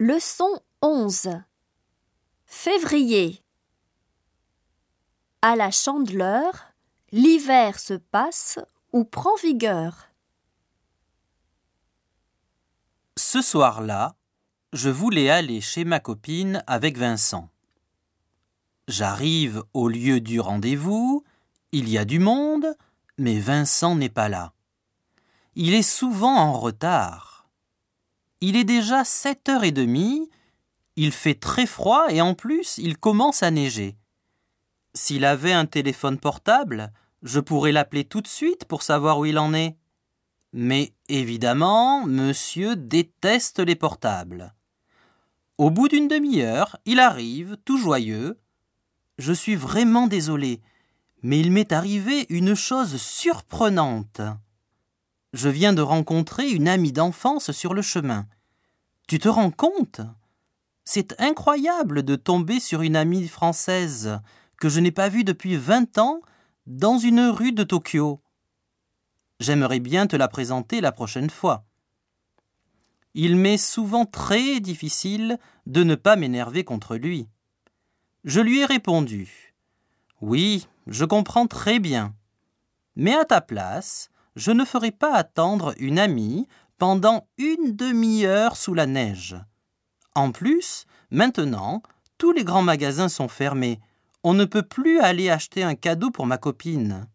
Leçon 11 Février À la chandeleur, l'hiver se passe ou prend vigueur. Ce soir-là, je voulais aller chez ma copine avec Vincent. J'arrive au lieu du rendez-vous, il y a du monde, mais Vincent n'est pas là. Il est souvent en retard. Il est déjà sept heures et demie, il fait très froid et en plus il commence à neiger. S'il avait un téléphone portable, je pourrais l'appeler tout de suite pour savoir où il en est. Mais évidemment, monsieur déteste les portables. Au bout d'une demi-heure, il arrive, tout joyeux. Je suis vraiment désolé, mais il m'est arrivé une chose surprenante. Je viens de rencontrer une amie d'enfance sur le chemin. Tu te rends compte? C'est incroyable de tomber sur une amie française que je n'ai pas vue depuis vingt ans dans une rue de Tokyo. J'aimerais bien te la présenter la prochaine fois. Il m'est souvent très difficile de ne pas m'énerver contre lui. Je lui ai répondu. Oui, je comprends très bien. Mais à ta place, je ne ferai pas attendre une amie pendant une demi-heure sous la neige. En plus, maintenant, tous les grands magasins sont fermés. On ne peut plus aller acheter un cadeau pour ma copine.